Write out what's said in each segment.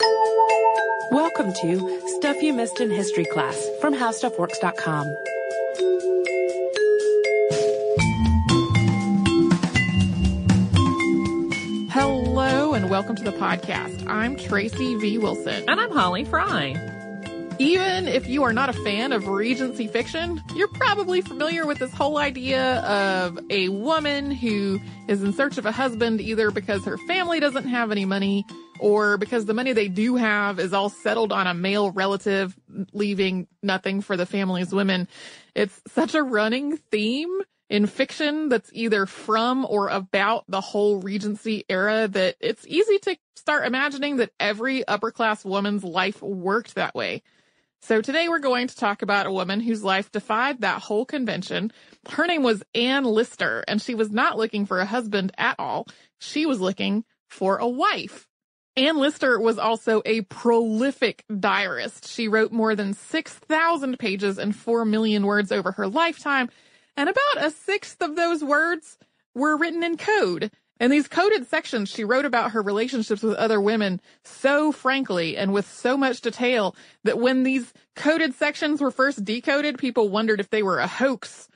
Welcome to Stuff You Missed in History class from HowStuffWorks.com. Hello and welcome to the podcast. I'm Tracy V. Wilson. And I'm Holly Fry. Even if you are not a fan of Regency fiction, you're probably familiar with this whole idea of a woman who is in search of a husband either because her family doesn't have any money or because the money they do have is all settled on a male relative, leaving nothing for the family's women. It's such a running theme in fiction that's either from or about the whole Regency era that it's easy to start imagining that every upper class woman's life worked that way. So today we're going to talk about a woman whose life defied that whole convention. Her name was Anne Lister, and she was not looking for a husband at all. She was looking for a wife. Anne Lister was also a prolific diarist. She wrote more than 6,000 pages and 4 million words over her lifetime, and about a sixth of those words were written in code. In these coded sections, she wrote about her relationships with other women so frankly and with so much detail that when these coded sections were first decoded, people wondered if they were a hoax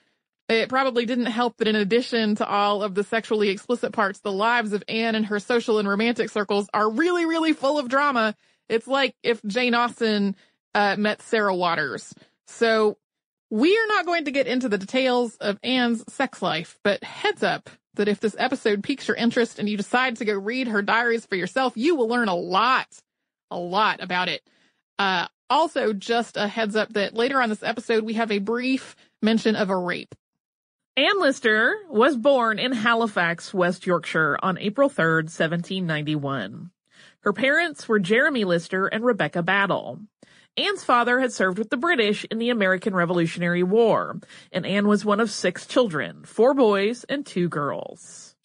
it probably didn't help that in addition to all of the sexually explicit parts, the lives of Anne and her social and romantic circles are really, really full of drama. It's like if Jane Austen uh, met Sarah Waters. So we are not going to get into the details of Anne's sex life, but heads up that if this episode piques your interest and you decide to go read her diaries for yourself, you will learn a lot, a lot about it. Uh, also, just a heads up that later on this episode, we have a brief mention of a rape. Anne Lister was born in Halifax, West Yorkshire on April 3rd, 1791. Her parents were Jeremy Lister and Rebecca Battle. Anne's father had served with the British in the American Revolutionary War, and Anne was one of six children, four boys and two girls.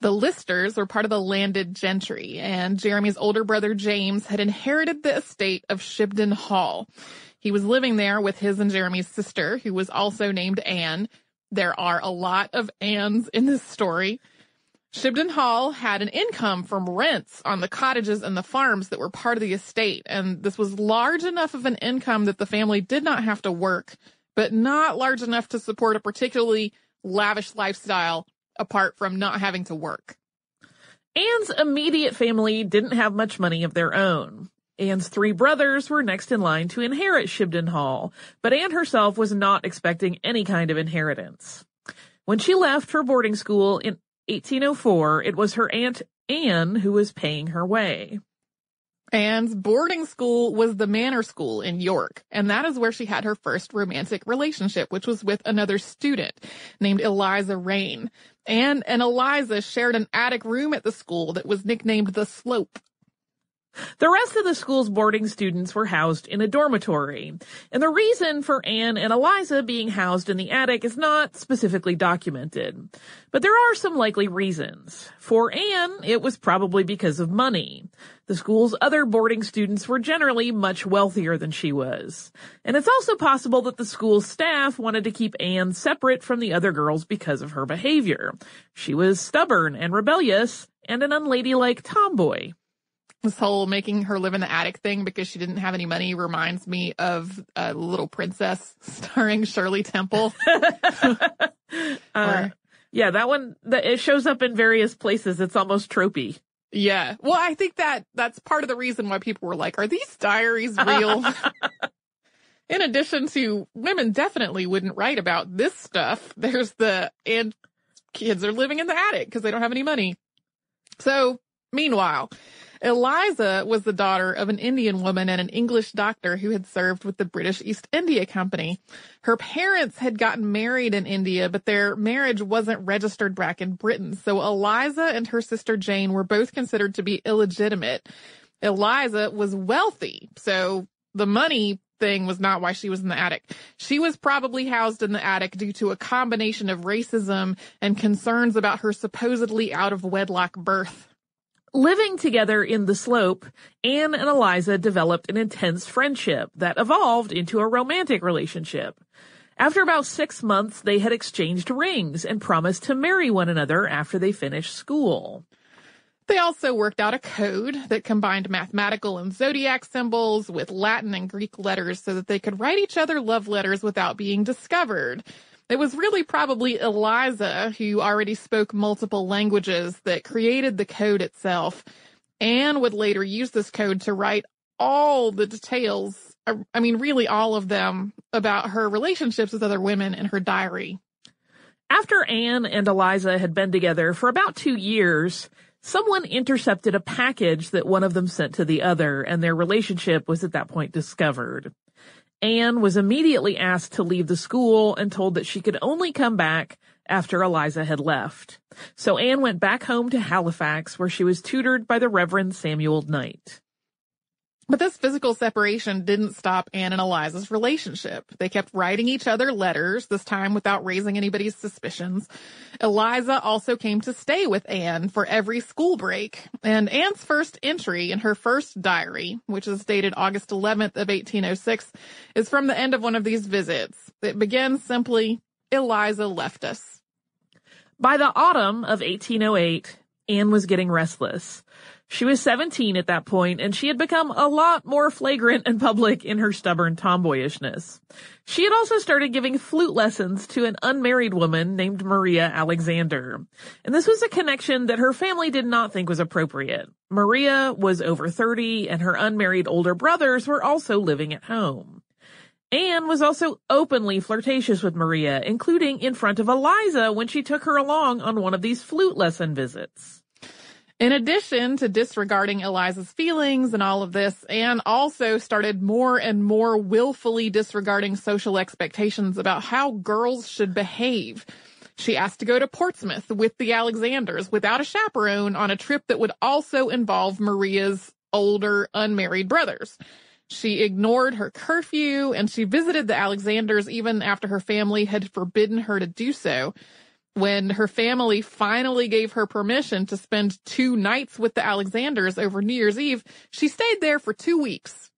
The Listers were part of the landed gentry, and Jeremy's older brother James had inherited the estate of Shibden Hall. He was living there with his and Jeremy's sister, who was also named Anne, there are a lot of Anns in this story. Shibden Hall had an income from rents on the cottages and the farms that were part of the estate, and this was large enough of an income that the family did not have to work, but not large enough to support a particularly lavish lifestyle apart from not having to work. Anne's immediate family didn't have much money of their own. Anne's three brothers were next in line to inherit Shibden Hall, but Anne herself was not expecting any kind of inheritance. When she left for boarding school in 1804, it was her aunt Anne who was paying her way. Anne's boarding school was the Manor School in York, and that is where she had her first romantic relationship, which was with another student named Eliza Raine. Anne and Eliza shared an attic room at the school that was nicknamed the Slope. The rest of the school's boarding students were housed in a dormitory, and the reason for Anne and Eliza being housed in the attic is not specifically documented. But there are some likely reasons. For Anne, it was probably because of money. The school's other boarding students were generally much wealthier than she was. And it's also possible that the school's staff wanted to keep Anne separate from the other girls because of her behavior. She was stubborn and rebellious, and an unladylike tomboy. This whole making her live in the attic thing because she didn't have any money reminds me of a Little Princess starring Shirley Temple. uh, yeah, that one, that it shows up in various places. It's almost tropey. Yeah. Well, I think that that's part of the reason why people were like, are these diaries real? in addition to women definitely wouldn't write about this stuff. There's the, and kids are living in the attic because they don't have any money. So meanwhile, Eliza was the daughter of an Indian woman and an English doctor who had served with the British East India Company. Her parents had gotten married in India, but their marriage wasn't registered back in Britain. So Eliza and her sister Jane were both considered to be illegitimate. Eliza was wealthy, so the money thing was not why she was in the attic. She was probably housed in the attic due to a combination of racism and concerns about her supposedly out of wedlock birth. Living together in the slope, Anne and Eliza developed an intense friendship that evolved into a romantic relationship. After about six months, they had exchanged rings and promised to marry one another after they finished school. They also worked out a code that combined mathematical and zodiac symbols with Latin and Greek letters so that they could write each other love letters without being discovered. It was really probably Eliza, who already spoke multiple languages, that created the code itself. Anne would later use this code to write all the details, uh, I mean, really all of them, about her relationships with other women in her diary. After Anne and Eliza had been together for about two years, someone intercepted a package that one of them sent to the other, and their relationship was at that point discovered. Anne was immediately asked to leave the school and told that she could only come back after Eliza had left. So Anne went back home to Halifax where she was tutored by the Reverend Samuel Knight. But this physical separation didn't stop Anne and Eliza's relationship. They kept writing each other letters, this time without raising anybody's suspicions. Eliza also came to stay with Anne for every school break. And Anne's first entry in her first diary, which is dated August 11th of 1806, is from the end of one of these visits. It begins simply, Eliza left us. By the autumn of 1808, Anne was getting restless. She was 17 at that point, and she had become a lot more flagrant and public in her stubborn tomboyishness. She had also started giving flute lessons to an unmarried woman named Maria Alexander. And this was a connection that her family did not think was appropriate. Maria was over 30, and her unmarried older brothers were also living at home. Anne was also openly flirtatious with Maria, including in front of Eliza when she took her along on one of these flute lesson visits. In addition to disregarding Eliza's feelings and all of this, Anne also started more and more willfully disregarding social expectations about how girls should behave. She asked to go to Portsmouth with the Alexanders without a chaperone on a trip that would also involve Maria's older unmarried brothers. She ignored her curfew and she visited the Alexanders even after her family had forbidden her to do so when her family finally gave her permission to spend two nights with the Alexanders over New Year's Eve, she stayed there for two weeks.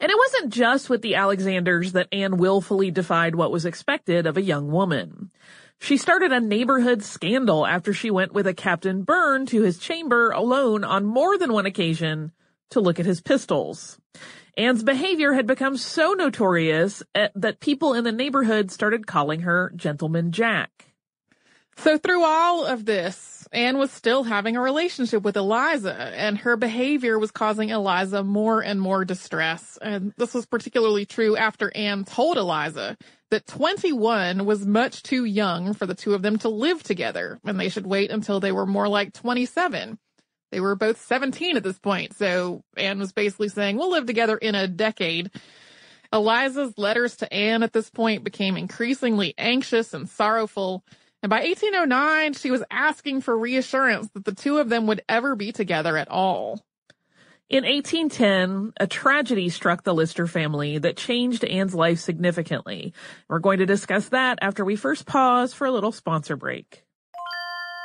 And it wasn't just with the Alexanders that Anne willfully defied what was expected of a young woman. She started a neighborhood scandal after she went with a Captain Byrne to his chamber alone on more than one occasion to look at his pistols. Anne's behavior had become so notorious eh, that people in the neighborhood started calling her Gentleman Jack. So through all of this, Anne was still having a relationship with Eliza and her behavior was causing Eliza more and more distress. And this was particularly true after Anne told Eliza that 21 was much too young for the two of them to live together and they should wait until they were more like 27. They were both 17 at this point. So Anne was basically saying, we'll live together in a decade. Eliza's letters to Anne at this point became increasingly anxious and sorrowful. And by 1809, she was asking for reassurance that the two of them would ever be together at all. In 1810, a tragedy struck the Lister family that changed Anne's life significantly. We're going to discuss that after we first pause for a little sponsor break.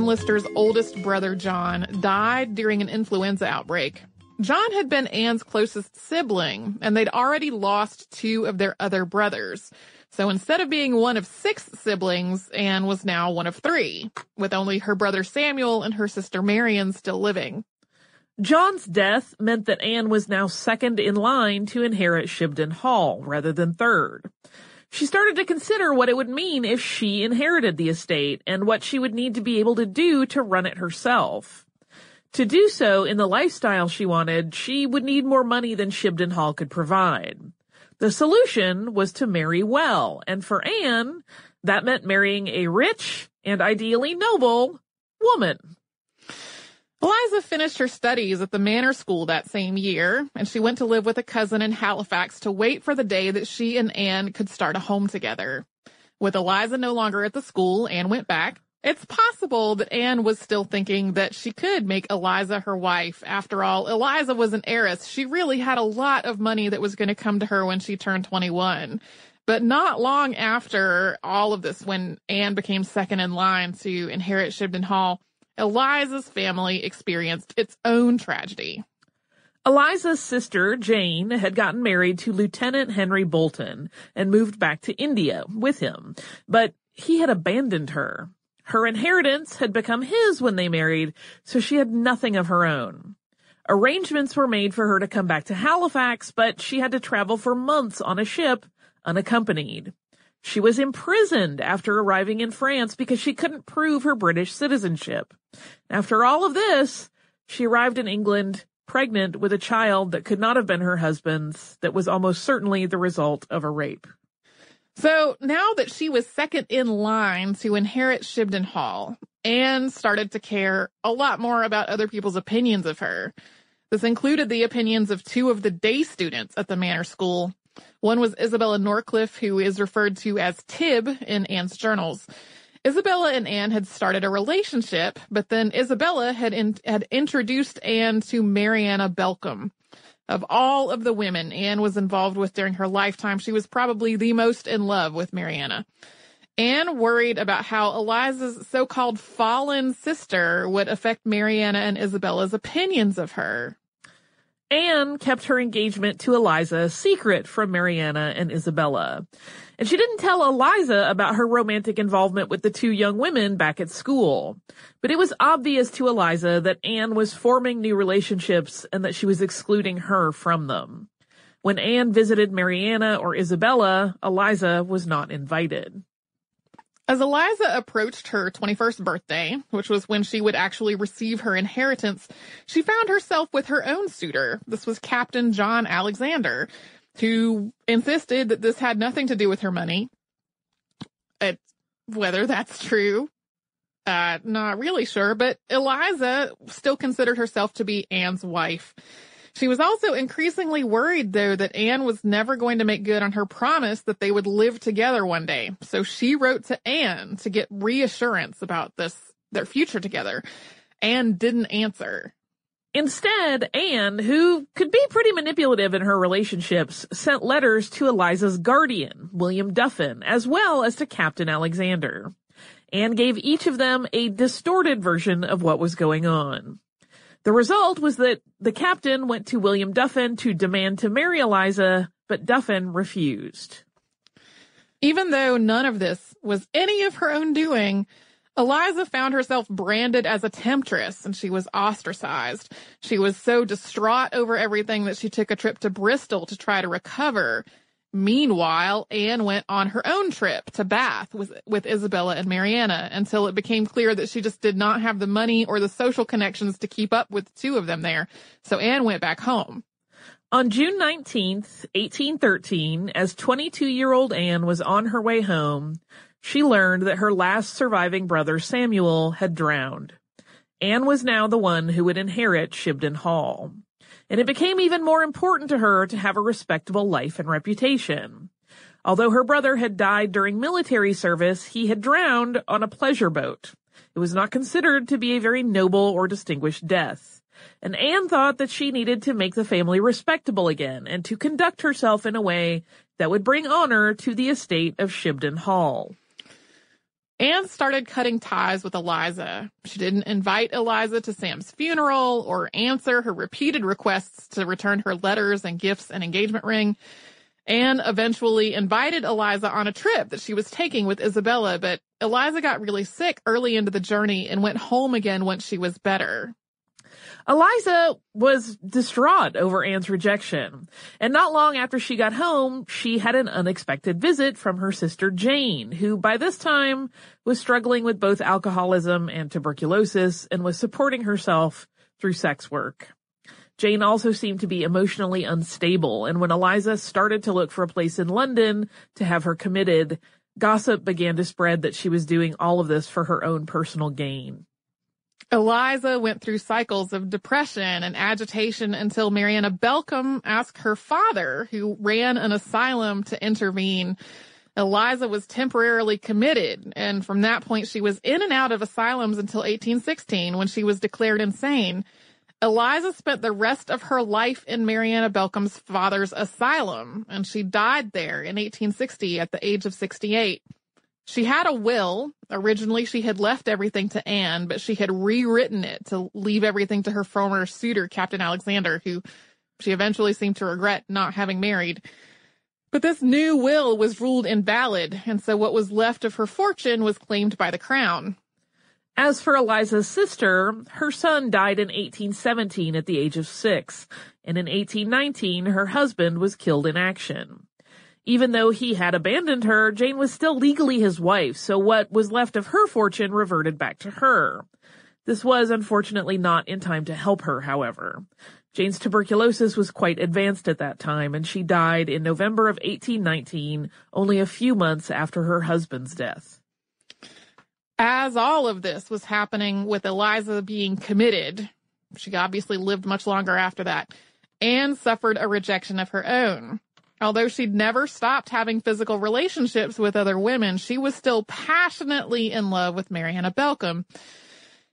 1810, Anne Lister's oldest brother John died during an influenza outbreak. John had been Anne's closest sibling, and they'd already lost two of their other brothers. So instead of being one of six siblings, Anne was now one of three, with only her brother Samuel and her sister Marian still living. John's death meant that Anne was now second in line to inherit Shibden Hall rather than third. She started to consider what it would mean if she inherited the estate and what she would need to be able to do to run it herself. To do so in the lifestyle she wanted, she would need more money than Shibden Hall could provide. The solution was to marry well, and for Anne, that meant marrying a rich and ideally noble woman. Eliza finished her studies at the manor school that same year, and she went to live with a cousin in Halifax to wait for the day that she and Anne could start a home together. With Eliza no longer at the school, Anne went back. It's possible that Anne was still thinking that she could make Eliza her wife. After all, Eliza was an heiress. She really had a lot of money that was going to come to her when she turned 21. But not long after all of this, when Anne became second in line to inherit Shibden Hall, Eliza's family experienced its own tragedy. Eliza's sister, Jane, had gotten married to Lieutenant Henry Bolton and moved back to India with him, but he had abandoned her. Her inheritance had become his when they married, so she had nothing of her own. Arrangements were made for her to come back to Halifax, but she had to travel for months on a ship unaccompanied. She was imprisoned after arriving in France because she couldn't prove her British citizenship. After all of this, she arrived in England pregnant with a child that could not have been her husband's, that was almost certainly the result of a rape. So now that she was second in line to inherit Shibden Hall, Anne started to care a lot more about other people's opinions of her. This included the opinions of two of the day students at the manor school. One was Isabella Norcliffe, who is referred to as Tib in Anne's journals. Isabella and Anne had started a relationship, but then Isabella had in, had introduced Anne to Mariana Belcombe. Of all of the women Anne was involved with during her lifetime, she was probably the most in love with Mariana. Anne worried about how Eliza's so-called fallen sister would affect Mariana and Isabella's opinions of her. Anne kept her engagement to Eliza secret from Mariana and Isabella. And she didn't tell Eliza about her romantic involvement with the two young women back at school. But it was obvious to Eliza that Anne was forming new relationships and that she was excluding her from them. When Anne visited Mariana or Isabella, Eliza was not invited. As Eliza approached her 21st birthday, which was when she would actually receive her inheritance, she found herself with her own suitor. This was Captain John Alexander, who insisted that this had nothing to do with her money. Whether that's true, uh, not really sure, but Eliza still considered herself to be Anne's wife. She was also increasingly worried, though, that Anne was never going to make good on her promise that they would live together one day. So she wrote to Anne to get reassurance about this, their future together. Anne didn't answer. Instead, Anne, who could be pretty manipulative in her relationships, sent letters to Eliza's guardian, William Duffin, as well as to Captain Alexander. Anne gave each of them a distorted version of what was going on. The result was that the captain went to William Duffin to demand to marry Eliza, but Duffin refused. Even though none of this was any of her own doing, Eliza found herself branded as a temptress and she was ostracized. She was so distraught over everything that she took a trip to Bristol to try to recover. Meanwhile, Anne went on her own trip to Bath with, with Isabella and Mariana until it became clear that she just did not have the money or the social connections to keep up with the two of them there. So Anne went back home. On June 19th, 1813, as 22 year old Anne was on her way home, she learned that her last surviving brother Samuel had drowned. Anne was now the one who would inherit Shibden Hall. And it became even more important to her to have a respectable life and reputation. Although her brother had died during military service, he had drowned on a pleasure boat. It was not considered to be a very noble or distinguished death. And Anne thought that she needed to make the family respectable again and to conduct herself in a way that would bring honor to the estate of Shibden Hall. Anne started cutting ties with Eliza. She didn't invite Eliza to Sam's funeral or answer her repeated requests to return her letters and gifts and engagement ring. Anne eventually invited Eliza on a trip that she was taking with Isabella, but Eliza got really sick early into the journey and went home again once she was better. Eliza was distraught over Anne's rejection, and not long after she got home, she had an unexpected visit from her sister Jane, who by this time was struggling with both alcoholism and tuberculosis and was supporting herself through sex work. Jane also seemed to be emotionally unstable, and when Eliza started to look for a place in London to have her committed, gossip began to spread that she was doing all of this for her own personal gain. Eliza went through cycles of depression and agitation until Mariana Belcombe asked her father, who ran an asylum, to intervene. Eliza was temporarily committed, and from that point she was in and out of asylums until 1816 when she was declared insane. Eliza spent the rest of her life in Mariana Belcombe's father's asylum, and she died there in 1860 at the age of 68. She had a will. Originally, she had left everything to Anne, but she had rewritten it to leave everything to her former suitor, Captain Alexander, who she eventually seemed to regret not having married. But this new will was ruled invalid, and so what was left of her fortune was claimed by the crown. As for Eliza's sister, her son died in 1817 at the age of six, and in 1819 her husband was killed in action. Even though he had abandoned her, Jane was still legally his wife, so what was left of her fortune reverted back to her. This was unfortunately not in time to help her, however. Jane's tuberculosis was quite advanced at that time, and she died in November of 1819, only a few months after her husband's death. As all of this was happening with Eliza being committed, she obviously lived much longer after that, and suffered a rejection of her own. Although she'd never stopped having physical relationships with other women, she was still passionately in love with Mariana Belcombe.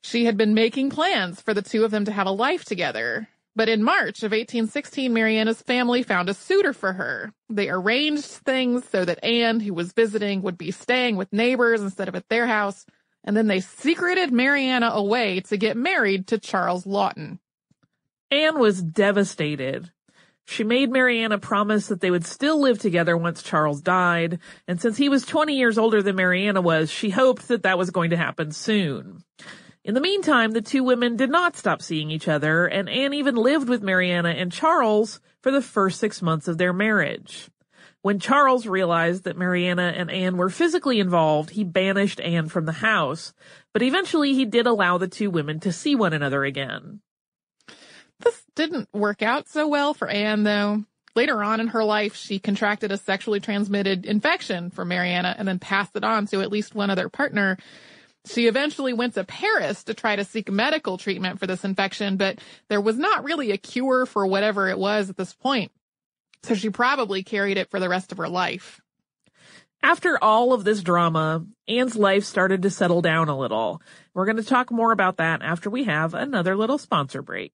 She had been making plans for the two of them to have a life together. But in March of 1816, Mariana's family found a suitor for her. They arranged things so that Anne, who was visiting, would be staying with neighbors instead of at their house and then they secreted Mariana away to get married to Charles Lawton. Anne was devastated. She made Mariana promise that they would still live together once Charles died, and since he was 20 years older than Mariana was, she hoped that that was going to happen soon. In the meantime, the two women did not stop seeing each other, and Anne even lived with Mariana and Charles for the first six months of their marriage. When Charles realized that Mariana and Anne were physically involved, he banished Anne from the house, but eventually he did allow the two women to see one another again. This didn't work out so well for Anne, though. Later on in her life, she contracted a sexually transmitted infection from Mariana and then passed it on to at least one other partner. She eventually went to Paris to try to seek medical treatment for this infection, but there was not really a cure for whatever it was at this point. So she probably carried it for the rest of her life. After all of this drama, Anne's life started to settle down a little. We're going to talk more about that after we have another little sponsor break.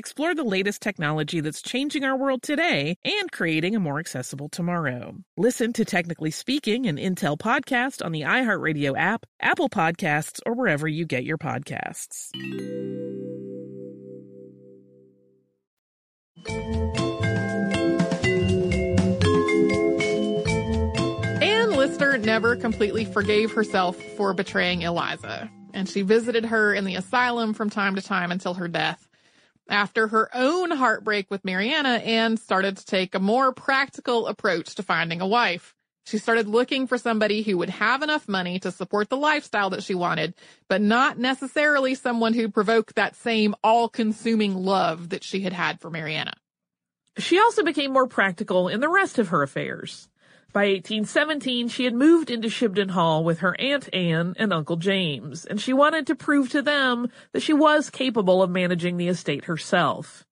explore the latest technology that's changing our world today and creating a more accessible tomorrow. Listen to Technically Speaking, an Intel podcast on the iHeartRadio app, Apple Podcasts, or wherever you get your podcasts. Anne Lister never completely forgave herself for betraying Eliza, and she visited her in the asylum from time to time until her death. After her own heartbreak with Mariana, Anne started to take a more practical approach to finding a wife. She started looking for somebody who would have enough money to support the lifestyle that she wanted, but not necessarily someone who provoked that same all-consuming love that she had had for Mariana. She also became more practical in the rest of her affairs. By 1817, she had moved into Shibden Hall with her Aunt Anne and Uncle James, and she wanted to prove to them that she was capable of managing the estate herself.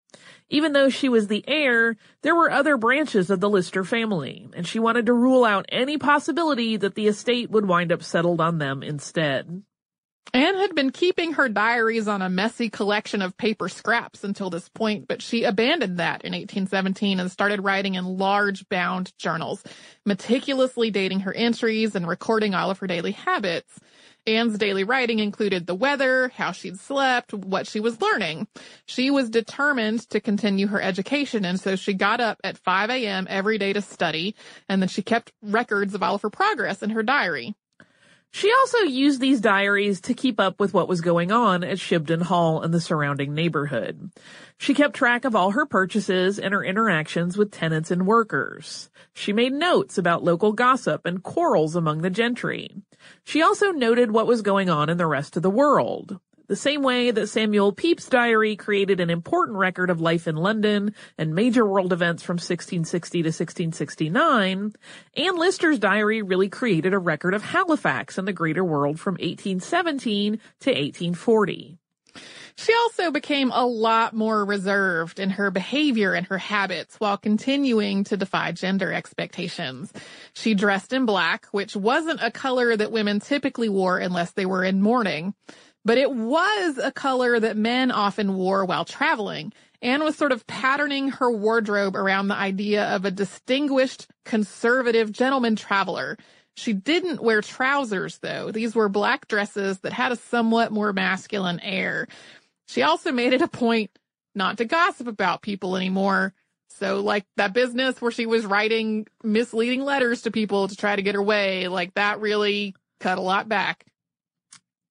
Even though she was the heir, there were other branches of the Lister family, and she wanted to rule out any possibility that the estate would wind up settled on them instead. Anne had been keeping her diaries on a messy collection of paper scraps until this point, but she abandoned that in 1817 and started writing in large bound journals, meticulously dating her entries and recording all of her daily habits. Anne's daily writing included the weather, how she'd slept, what she was learning. She was determined to continue her education, and so she got up at 5 a.m. every day to study, and then she kept records of all of her progress in her diary. She also used these diaries to keep up with what was going on at Shibden Hall and the surrounding neighborhood. She kept track of all her purchases and her interactions with tenants and workers. She made notes about local gossip and quarrels among the gentry. She also noted what was going on in the rest of the world. The same way that Samuel Pepys' diary created an important record of life in London and major world events from 1660 to 1669, Anne Lister's diary really created a record of Halifax and the greater world from 1817 to 1840. She also became a lot more reserved in her behavior and her habits while continuing to defy gender expectations. She dressed in black, which wasn't a color that women typically wore unless they were in mourning but it was a color that men often wore while traveling. Anne was sort of patterning her wardrobe around the idea of a distinguished conservative gentleman traveler. She didn't wear trousers though. These were black dresses that had a somewhat more masculine air. She also made it a point not to gossip about people anymore. So like that business where she was writing misleading letters to people to try to get her way, like that really cut a lot back.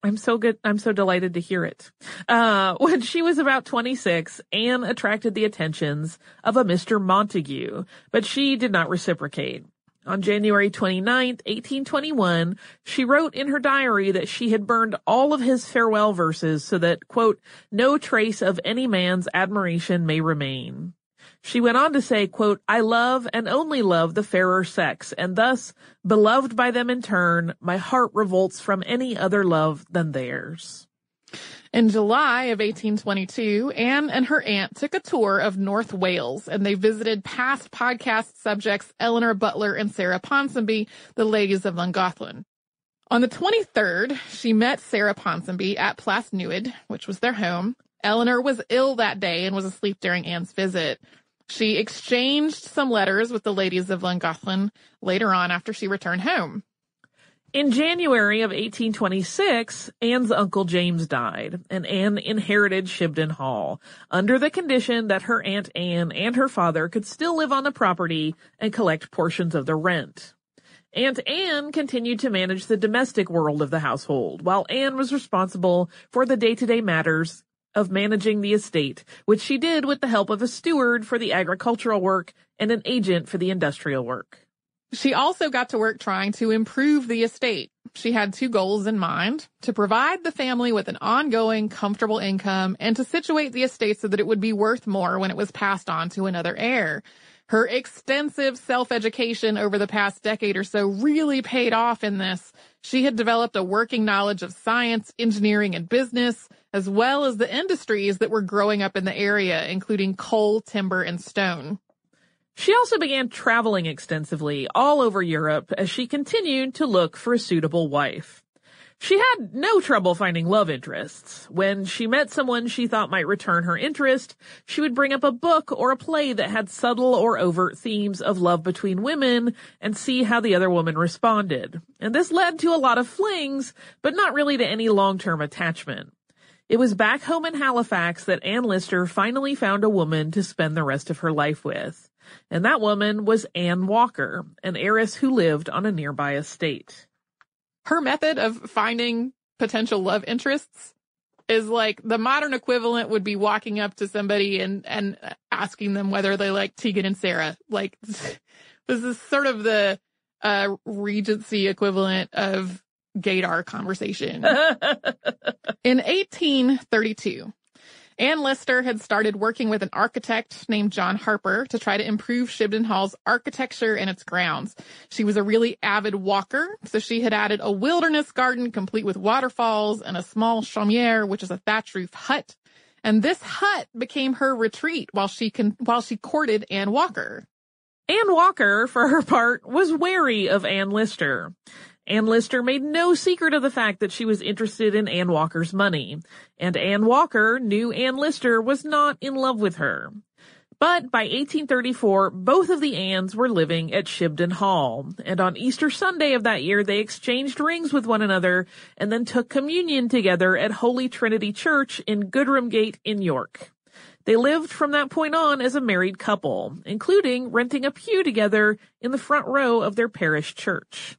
I'm so good. I'm so delighted to hear it. Uh, when she was about 26, Anne attracted the attentions of a Mr. Montague, but she did not reciprocate. On January 29, 1821, she wrote in her diary that she had burned all of his farewell verses so that, quote, no trace of any man's admiration may remain. She went on to say, quote, I love and only love the fairer sex, and thus, beloved by them in turn, my heart revolts from any other love than theirs. In July of 1822, Anne and her aunt took a tour of North Wales and they visited past podcast subjects Eleanor Butler and Sarah Ponsonby, the ladies of Llangollen. On the 23rd, she met Sarah Ponsonby at Plas Newydd, which was their home. Eleanor was ill that day and was asleep during Anne's visit. She exchanged some letters with the ladies of Llangollen later on after she returned home. In January of 1826, Anne's uncle James died, and Anne inherited Shibden Hall, under the condition that her Aunt Anne and her father could still live on the property and collect portions of the rent. Aunt Anne continued to manage the domestic world of the household, while Anne was responsible for the day-to-day matters of managing the estate, which she did with the help of a steward for the agricultural work and an agent for the industrial work. She also got to work trying to improve the estate. She had two goals in mind, to provide the family with an ongoing, comfortable income and to situate the estate so that it would be worth more when it was passed on to another heir. Her extensive self-education over the past decade or so really paid off in this. She had developed a working knowledge of science, engineering, and business, as well as the industries that were growing up in the area, including coal, timber, and stone. She also began traveling extensively all over Europe as she continued to look for a suitable wife. She had no trouble finding love interests. When she met someone she thought might return her interest, she would bring up a book or a play that had subtle or overt themes of love between women and see how the other woman responded. And this led to a lot of flings, but not really to any long-term attachment. It was back home in Halifax that Anne Lister finally found a woman to spend the rest of her life with. And that woman was Anne Walker, an heiress who lived on a nearby estate. Her method of finding potential love interests is like the modern equivalent would be walking up to somebody and, and asking them whether they like Tegan and Sara. Like this is sort of the, uh, Regency equivalent of gaydar conversation. In 1832, Anne Lister had started working with an architect named John Harper to try to improve Shibden Hall's architecture and its grounds. She was a really avid walker, so she had added a wilderness garden complete with waterfalls and a small chaumiere, which is a thatch roof hut. And this hut became her retreat while she con- while she courted Anne Walker. Anne Walker, for her part, was wary of Anne Lister. Anne Lister made no secret of the fact that she was interested in Ann Walker's money, and Ann Walker knew Anne Lister was not in love with her. But by 1834, both of the Anns were living at Shibden Hall, and on Easter Sunday of that year they exchanged rings with one another and then took communion together at Holy Trinity Church in Goodram Gate in York. They lived from that point on as a married couple, including renting a pew together in the front row of their parish church.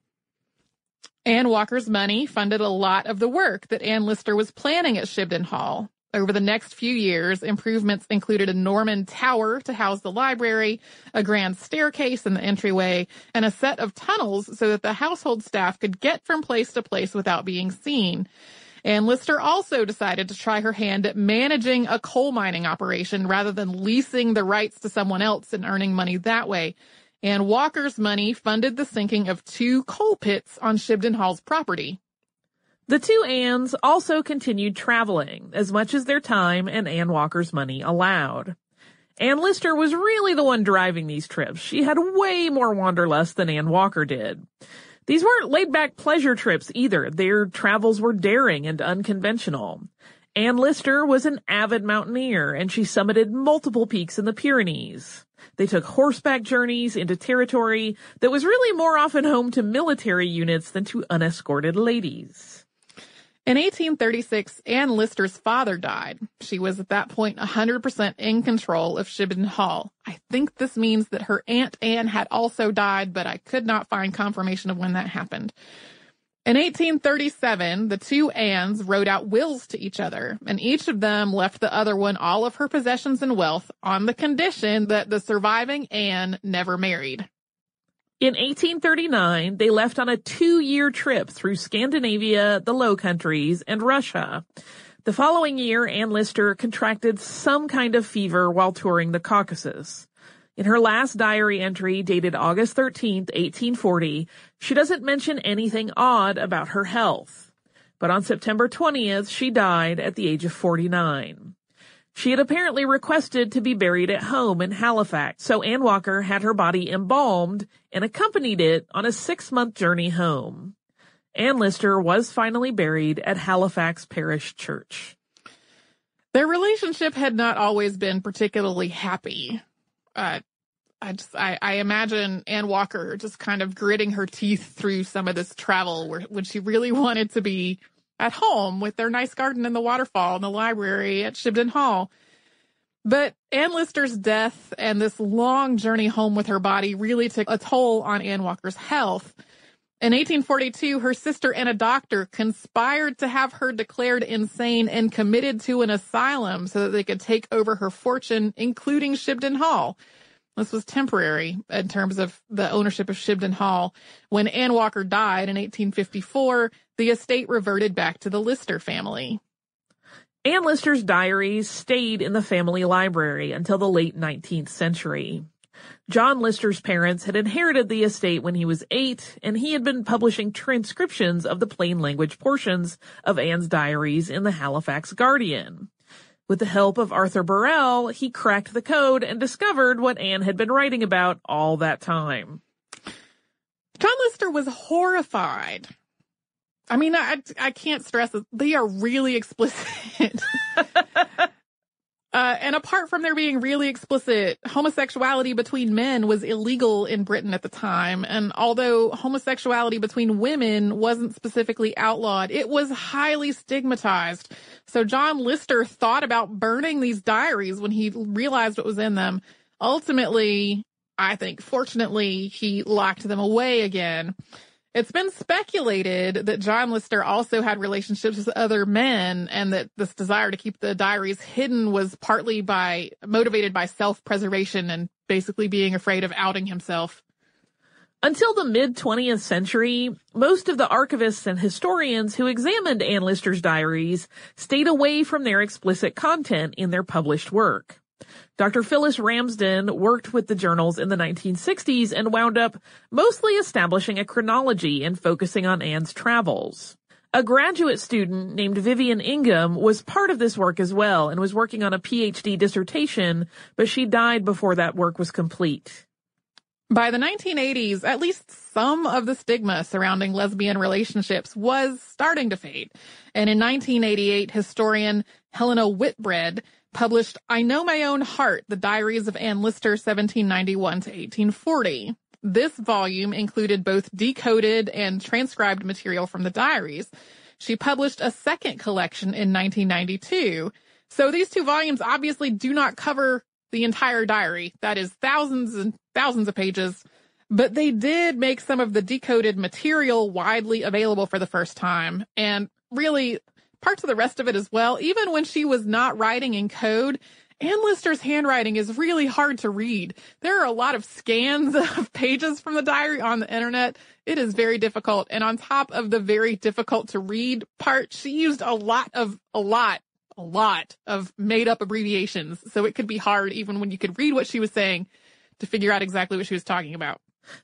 Anne Walker's money funded a lot of the work that Anne Lister was planning at Shibden Hall. Over the next few years, improvements included a Norman tower to house the library, a grand staircase in the entryway, and a set of tunnels so that the household staff could get from place to place without being seen. Anne Lister also decided to try her hand at managing a coal mining operation rather than leasing the rights to someone else and earning money that way. Anne Walker's money funded the sinking of two coal pits on Shibden Hall's property. The two Anns also continued traveling as much as their time and Ann Walker's money allowed. Anne Lister was really the one driving these trips. She had way more wanderlust than Ann Walker did. These weren't laid back pleasure trips either. Their travels were daring and unconventional. Anne Lister was an avid mountaineer and she summited multiple peaks in the Pyrenees. They took horseback journeys into territory that was really more often home to military units than to unescorted ladies. In 1836, Anne Lister's father died. She was at that point 100% in control of Shibden Hall. I think this means that her aunt Anne had also died, but I could not find confirmation of when that happened. In 1837, the two Annes wrote out wills to each other, and each of them left the other one all of her possessions and wealth on the condition that the surviving Anne never married. In 1839, they left on a two-year trip through Scandinavia, the Low Countries, and Russia. The following year, Anne Lister contracted some kind of fever while touring the Caucasus. In her last diary entry dated August 13, 1840, she doesn't mention anything odd about her health. But on September 20th, she died at the age of 49. She had apparently requested to be buried at home in Halifax, so Anne Walker had her body embalmed and accompanied it on a six-month journey home. Anne Lister was finally buried at Halifax Parish Church. Their relationship had not always been particularly happy. Uh, I just, I, I, imagine Anne Walker just kind of gritting her teeth through some of this travel where, when she really wanted to be at home with their nice garden and the waterfall and the library at Shibden Hall. But Anne Lister's death and this long journey home with her body really took a toll on Anne Walker's health. In 1842, her sister and a doctor conspired to have her declared insane and committed to an asylum so that they could take over her fortune, including Shibden Hall. This was temporary in terms of the ownership of Shibden Hall. When Anne Walker died in 1854, the estate reverted back to the Lister family. Anne Lister's diaries stayed in the family library until the late 19th century. John Lister's parents had inherited the estate when he was eight, and he had been publishing transcriptions of the plain language portions of Anne's diaries in the Halifax Guardian. With the help of Arthur Burrell, he cracked the code and discovered what Anne had been writing about all that time. John Lister was horrified I mean, I, I can't stress it. They are really explicit. uh, and apart from there being really explicit, homosexuality between men was illegal in Britain at the time. And although homosexuality between women wasn't specifically outlawed, it was highly stigmatized. So John Lister thought about burning these diaries when he realized what was in them. Ultimately, I think, fortunately, he locked them away again. It's been speculated that John Lister also had relationships with other men and that this desire to keep the diaries hidden was partly by motivated by self-preservation and basically being afraid of outing himself. Until the mid 20th century, most of the archivists and historians who examined Anne Lister's diaries stayed away from their explicit content in their published work. Dr. Phyllis Ramsden worked with the journals in the 1960s and wound up mostly establishing a chronology and focusing on Anne's travels. A graduate student named Vivian Ingham was part of this work as well and was working on a PhD dissertation, but she died before that work was complete. By the 1980s, at least some of the stigma surrounding lesbian relationships was starting to fade. And in 1988, historian Helena Whitbread published I Know My Own Heart, The Diaries of Anne Lister, 1791 to 1840. This volume included both decoded and transcribed material from the diaries. She published a second collection in 1992. So these two volumes obviously do not cover the entire diary. That is thousands and thousands of pages. But they did make some of the decoded material widely available for the first time. And really, parts of the rest of it as well. Even when she was not writing in code, Anne Lister's handwriting is really hard to read. There are a lot of scans of pages from the diary on the internet. It is very difficult. And on top of the very difficult to read part, she used a lot of, a lot, a lot of made up abbreviations. So it could be hard even when you could read what she was saying to figure out exactly what she was talking about.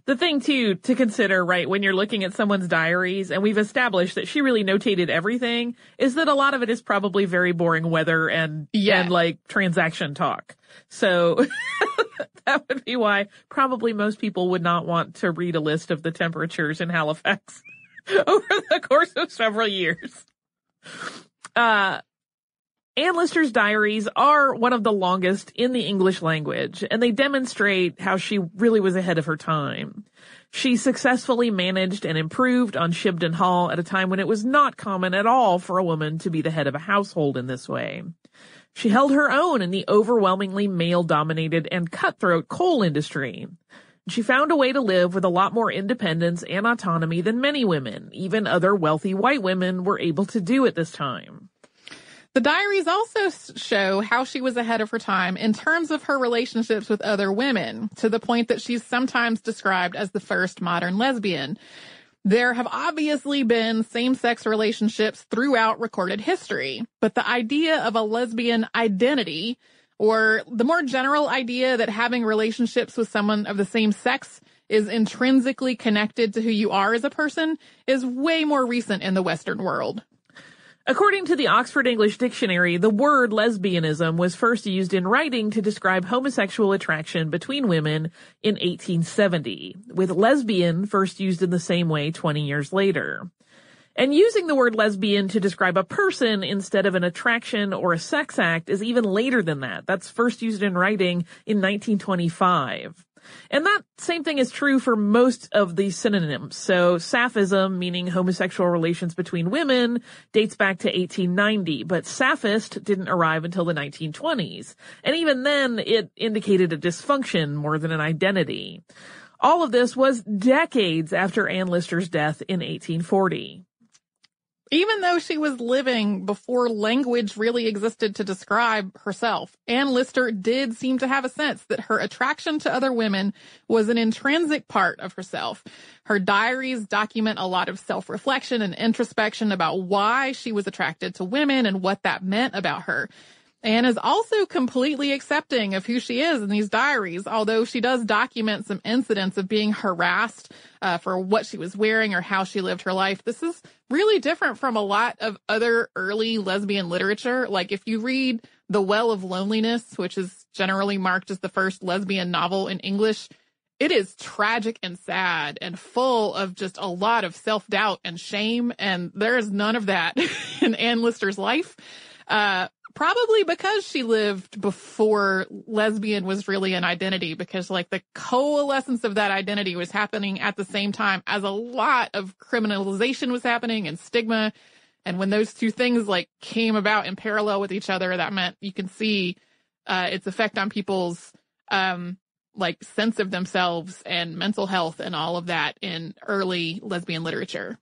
The thing too to consider, right, when you're looking at someone's diaries, and we've established that she really notated everything, is that a lot of it is probably very boring weather and yeah. and like transaction talk. So that would be why probably most people would not want to read a list of the temperatures in Halifax over the course of several years. Uh, Anne Lister's diaries are one of the longest in the English language, and they demonstrate how she really was ahead of her time. She successfully managed and improved on Shibden Hall at a time when it was not common at all for a woman to be the head of a household in this way. She held her own in the overwhelmingly male-dominated and cutthroat coal industry. She found a way to live with a lot more independence and autonomy than many women, even other wealthy white women, were able to do at this time. The diaries also show how she was ahead of her time in terms of her relationships with other women, to the point that she's sometimes described as the first modern lesbian. There have obviously been same-sex relationships throughout recorded history, but the idea of a lesbian identity, or the more general idea that having relationships with someone of the same sex is intrinsically connected to who you are as a person, is way more recent in the Western world. According to the Oxford English Dictionary, the word lesbianism was first used in writing to describe homosexual attraction between women in 1870, with lesbian first used in the same way 20 years later. And using the word lesbian to describe a person instead of an attraction or a sex act is even later than that. That's first used in writing in 1925. And that same thing is true for most of the synonyms. So sapphism, meaning homosexual relations between women, dates back to 1890, but sapphist didn't arrive until the 1920s. And even then, it indicated a dysfunction more than an identity. All of this was decades after Anne Lister's death in 1840. Even though she was living before language really existed to describe herself, Anne Lister did seem to have a sense that her attraction to other women was an intrinsic part of herself. Her diaries document a lot of self-reflection and introspection about why she was attracted to women and what that meant about her. Anne is also completely accepting of who she is in these diaries, although she does document some incidents of being harassed uh, for what she was wearing or how she lived her life. This is really different from a lot of other early lesbian literature. Like if you read The Well of Loneliness, which is generally marked as the first lesbian novel in English, it is tragic and sad and full of just a lot of self-doubt and shame. And there is none of that in Anne Lister's life. Uh, probably because she lived before lesbian was really an identity because like the coalescence of that identity was happening at the same time as a lot of criminalization was happening and stigma. And when those two things like came about in parallel with each other, that meant you can see, uh, its effect on people's, um, like sense of themselves and mental health and all of that in early lesbian literature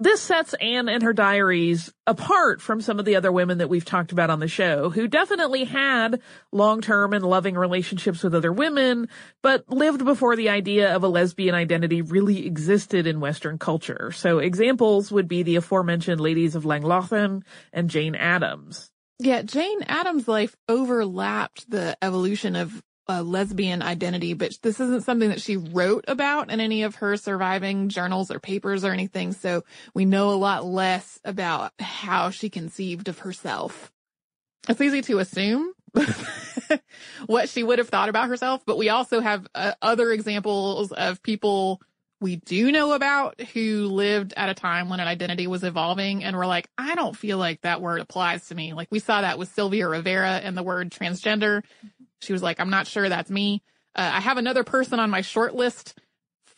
this sets Anne and her diaries apart from some of the other women that we've talked about on the show, who definitely had long-term and loving relationships with other women, but lived before the idea of a lesbian identity really existed in Western culture. So examples would be the aforementioned ladies of Llangollen and Jane Addams. Yeah, Jane Addams' life overlapped the evolution of a lesbian identity, but this isn't something that she wrote about in any of her surviving journals or papers or anything. So we know a lot less about how she conceived of herself. It's easy to assume what she would have thought about herself, but we also have uh, other examples of people we do know about who lived at a time when an identity was evolving and were like, I don't feel like that word applies to me. Like we saw that with Sylvia Rivera and the word transgender. She was like, I'm not sure that's me. Uh, I have another person on my short list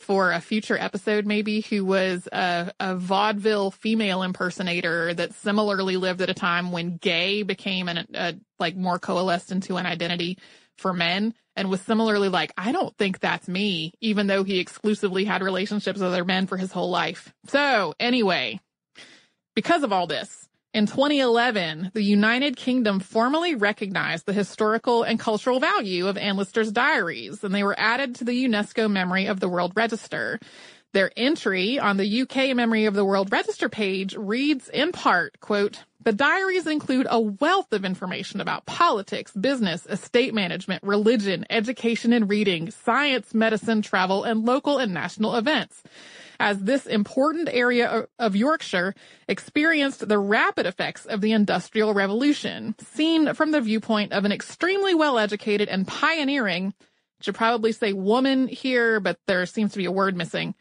for a future episode, maybe, who was a, a, vaudeville female impersonator that similarly lived at a time when gay became an, a, like more coalesced into an identity for men. and was similarly like, I don't think that's me, even though he exclusively had relationships with other men for his whole life. So anyway, because of all this, in 2011, the United Kingdom formally recognized the historical and cultural value of Anne Lister's diaries, and they were added to the UNESCO Memory of the World Register. Their entry on the UK Memory of the World Register page reads in part, quote, the diaries include a wealth of information about politics, business, estate management, religion, education and reading, science, medicine, travel, and local and national events as this important area of Yorkshire experienced the rapid effects of the Industrial Revolution, seen from the viewpoint of an extremely well-educated and pioneering, should probably say woman here, but there seems to be a word missing.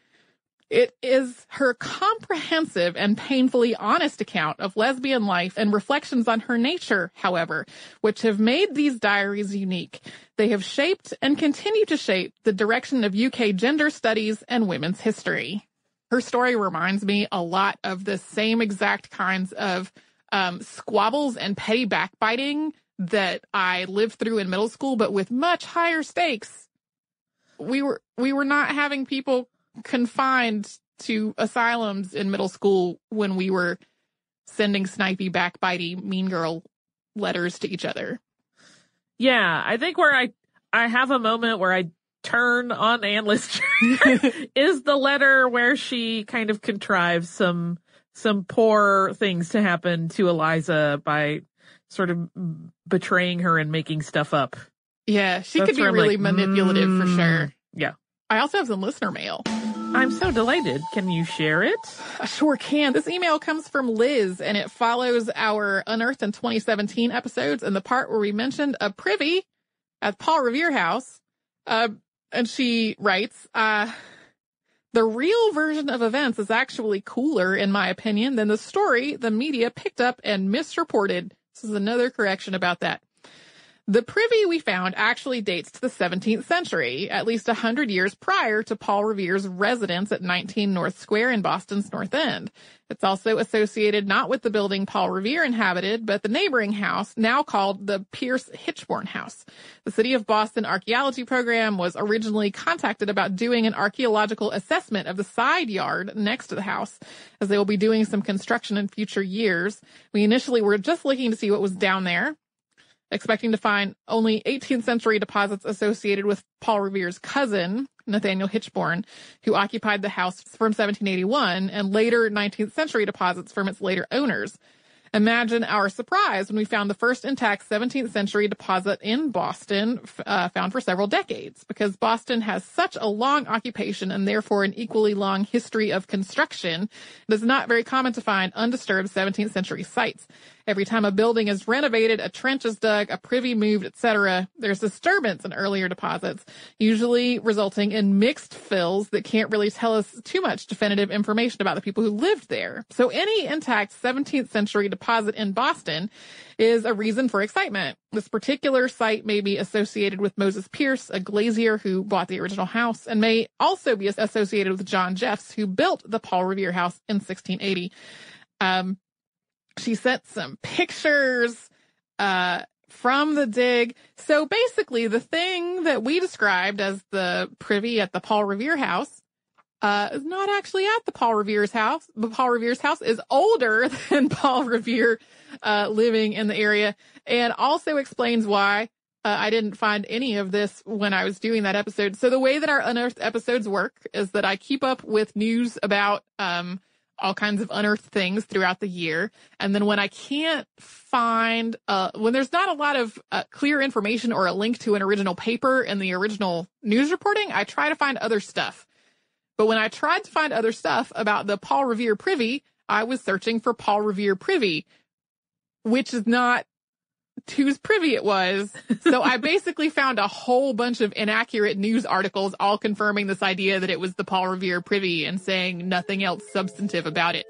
It is her comprehensive and painfully honest account of lesbian life and reflections on her nature, however, which have made these diaries unique. They have shaped and continue to shape the direction of UK gender studies and women's history her story reminds me a lot of the same exact kinds of um, squabbles and petty backbiting that I lived through in middle school, but with much higher stakes. We were we were not having people confined to asylums in middle school when we were sending snipey, backbitey, mean girl letters to each other. Yeah, I think where I I have a moment where I turn on Anne Lister is the letter where she kind of contrives some some poor things to happen to Eliza by sort of betraying her and making stuff up. Yeah, she That's could be really like, manipulative mm, for sure. Yeah. I also have some listener mail. I'm so delighted. Can you share it? I sure can. This email comes from Liz and it follows our Unearthed in 2017 episodes and the part where we mentioned a privy at Paul Revere House. Uh, and she writes, uh, the real version of events is actually cooler, in my opinion, than the story the media picked up and misreported. This is another correction about that. The privy we found actually dates to the 17th century, at least a hundred years prior to Paul Revere's residence at 19 North Square in Boston's North End. It's also associated not with the building Paul Revere inhabited, but the neighboring house, now called the Pierce Hitchborn House. The City of Boston Archaeology Program was originally contacted about doing an archaeological assessment of the side yard next to the house, as they will be doing some construction in future years. We initially were just looking to see what was down there, expecting to find only 18th century deposits associated with Paul Revere's cousin, Nathaniel Hitchborn, who occupied the house from 1781 and later 19th century deposits from its later owners. Imagine our surprise when we found the first intact 17th century deposit in Boston, uh, found for several decades, because Boston has such a long occupation and therefore an equally long history of construction. It is not very common to find undisturbed 17th century sites. Every time a building is renovated, a trench is dug, a privy moved, etc., there's disturbance in earlier deposits, usually resulting in mixed fills that can't really tell us too much definitive information about the people who lived there. So any intact 17th century deposit in Boston is a reason for excitement. This particular site may be associated with Moses Pierce, a glazier who bought the original house, and may also be associated with John Jeffs, who built the Paul Revere house in 1680. Um, she sent some pictures uh, from the dig. So basically, the thing that we described as the privy at the Paul Revere house uh, is not actually at the Paul Revere's house. The Paul Revere's house is older than Paul Revere uh, living in the area, and also explains why uh, I didn't find any of this when I was doing that episode. So the way that our unearthed episodes work is that I keep up with news about um, all kinds of unearthed things throughout the year. And then when I can't find, uh, when there's not a lot of uh, clear information or a link to an original paper in the original news reporting, I try to find other stuff. But when I tried to find other stuff about the Paul Revere privy, I was searching for Paul Revere privy, which is not whose privy it was. So I basically found a whole bunch of inaccurate news articles all confirming this idea that it was the Paul Revere privy and saying nothing else substantive about it.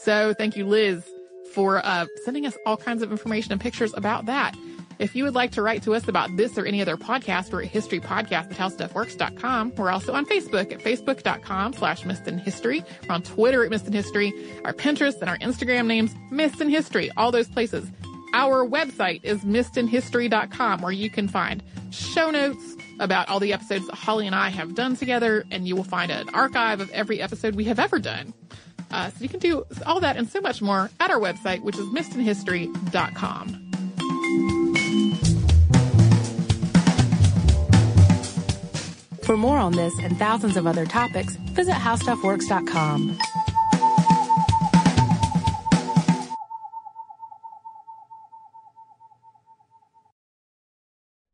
So thank you, Liz, for uh, sending us all kinds of information and pictures about that. If you would like to write to us about this or any other podcast, we're at historypodcast at howstuffworks.com. We're also on Facebook at facebook.com slash History. We're on Twitter at History. Our Pinterest and our Instagram names, Missed History, all those places. Our website is missedinhistory.com where you can find show notes, about all the episodes that Holly and I have done together, and you will find an archive of every episode we have ever done. Uh, so you can do all that and so much more at our website, which is missedinhistory.com. For more on this and thousands of other topics, visit howstuffworks.com.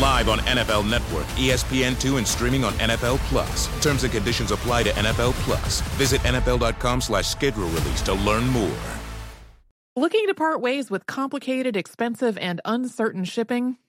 Live on NFL Network, ESPN2, and streaming on NFL Plus. Terms and conditions apply to NFL Plus. Visit NFL.com slash schedule release to learn more. Looking to part ways with complicated, expensive, and uncertain shipping?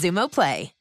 Xumo Play.